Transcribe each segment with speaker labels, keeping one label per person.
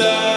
Speaker 1: the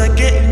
Speaker 1: I are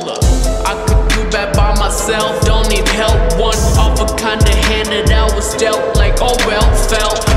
Speaker 1: solo.
Speaker 2: I
Speaker 3: could do that by myself, don't need help. One of a kind of hand that I was dealt, like oh well, felt.